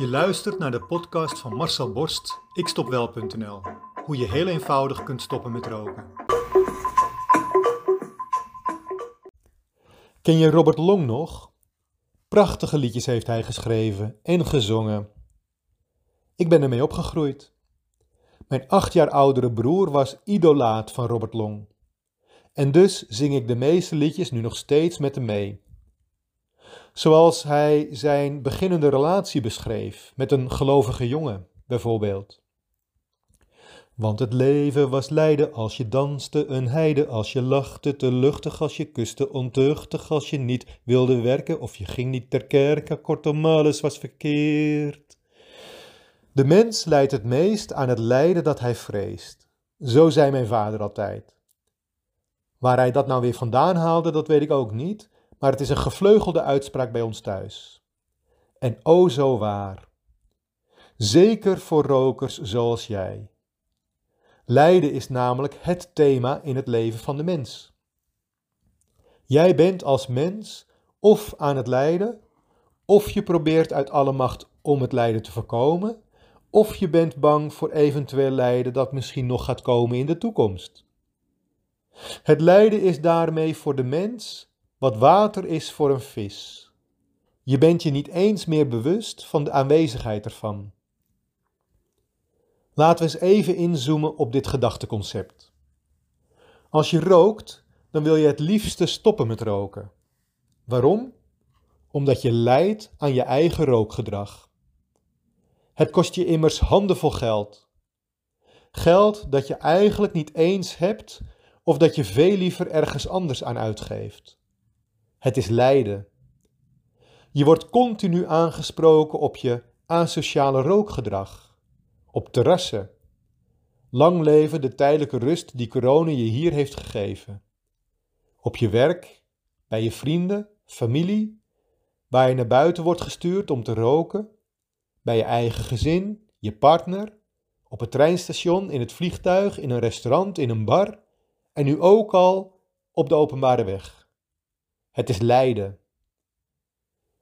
Je luistert naar de podcast van Marcel Borst, ikstopwel.nl. Hoe je heel eenvoudig kunt stoppen met roken. Ken je Robert Long nog? Prachtige liedjes heeft hij geschreven en gezongen. Ik ben ermee opgegroeid. Mijn acht jaar oudere broer was idolaat van Robert Long. En dus zing ik de meeste liedjes nu nog steeds met hem mee. Zoals hij zijn beginnende relatie beschreef met een gelovige jongen, bijvoorbeeld. Want het leven was lijden als je danste, een heide als je lachte, te luchtig als je kuste, ontuchtig als je niet wilde werken of je ging niet ter kerke, kortom alles was verkeerd. De mens lijdt het meest aan het lijden dat hij vreest. Zo zei mijn vader altijd. Waar hij dat nou weer vandaan haalde, dat weet ik ook niet, maar het is een gevleugelde uitspraak bij ons thuis. En o zo waar. Zeker voor rokers zoals jij. Lijden is namelijk het thema in het leven van de mens. Jij bent als mens of aan het lijden, of je probeert uit alle macht om het lijden te voorkomen, of je bent bang voor eventueel lijden dat misschien nog gaat komen in de toekomst. Het lijden is daarmee voor de mens wat water is voor een vis. Je bent je niet eens meer bewust van de aanwezigheid ervan. Laten we eens even inzoomen op dit gedachteconcept. Als je rookt, dan wil je het liefste stoppen met roken. Waarom? Omdat je lijdt aan je eigen rookgedrag. Het kost je immers handenvol geld. Geld dat je eigenlijk niet eens hebt of dat je veel liever ergens anders aan uitgeeft. Het is lijden. Je wordt continu aangesproken op je asociale rookgedrag, op terrassen. Lang leven de tijdelijke rust die corona je hier heeft gegeven. Op je werk, bij je vrienden, familie, waar je naar buiten wordt gestuurd om te roken, bij je eigen gezin, je partner, op het treinstation, in het vliegtuig, in een restaurant, in een bar en nu ook al op de openbare weg. Het is lijden.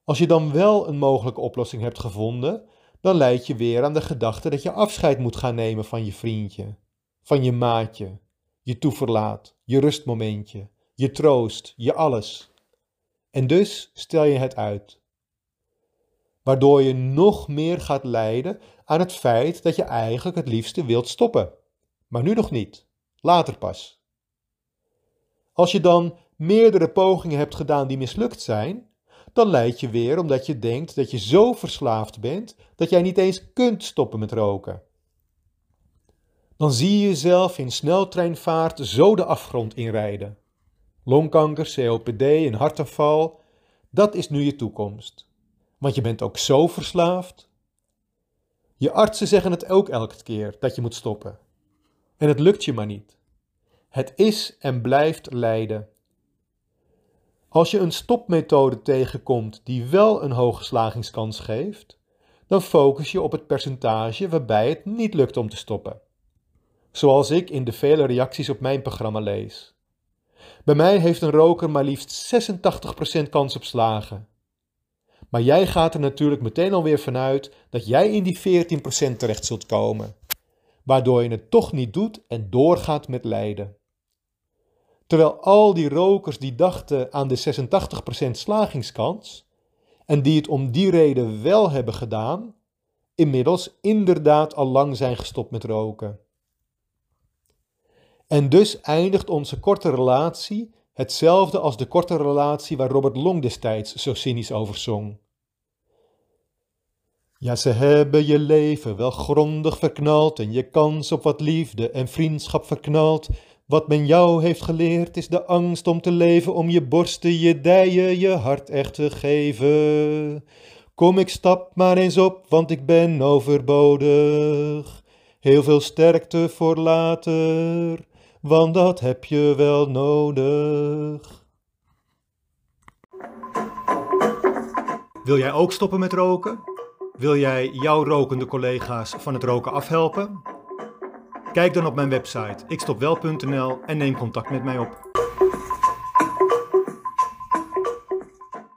Als je dan wel een mogelijke oplossing hebt gevonden, dan leid je weer aan de gedachte dat je afscheid moet gaan nemen van je vriendje, van je maatje, je toeverlaat, je rustmomentje, je troost, je alles. En dus stel je het uit. Waardoor je nog meer gaat lijden aan het feit dat je eigenlijk het liefste wilt stoppen. Maar nu nog niet, later pas. Als je dan meerdere pogingen hebt gedaan die mislukt zijn, dan leid je weer omdat je denkt dat je zo verslaafd bent dat jij niet eens kunt stoppen met roken. Dan zie je jezelf in sneltreinvaart zo de afgrond inrijden. Longkanker, COPD, een hartaanval, dat is nu je toekomst. Want je bent ook zo verslaafd. Je artsen zeggen het ook elke keer dat je moet stoppen. En het lukt je maar niet. Het is en blijft lijden. Als je een stopmethode tegenkomt die wel een hoge slagingskans geeft, dan focus je op het percentage waarbij het niet lukt om te stoppen. Zoals ik in de vele reacties op mijn programma lees. Bij mij heeft een roker maar liefst 86% kans op slagen. Maar jij gaat er natuurlijk meteen alweer vanuit dat jij in die 14% terecht zult komen, waardoor je het toch niet doet en doorgaat met lijden. Terwijl al die rokers die dachten aan de 86% slagingskans en die het om die reden wel hebben gedaan, inmiddels inderdaad al lang zijn gestopt met roken. En dus eindigt onze korte relatie hetzelfde als de korte relatie waar Robert Long destijds zo cynisch over zong. Ja, ze hebben je leven wel grondig verknald en je kans op wat liefde en vriendschap verknald, wat men jou heeft geleerd is de angst om te leven, om je borsten, je dijen, je hart echt te geven. Kom, ik stap maar eens op, want ik ben overbodig. Heel veel sterkte voor later, want dat heb je wel nodig. Wil jij ook stoppen met roken? Wil jij jouw rokende collega's van het roken afhelpen? Kijk dan op mijn website ikstopwel.nl en neem contact met mij op.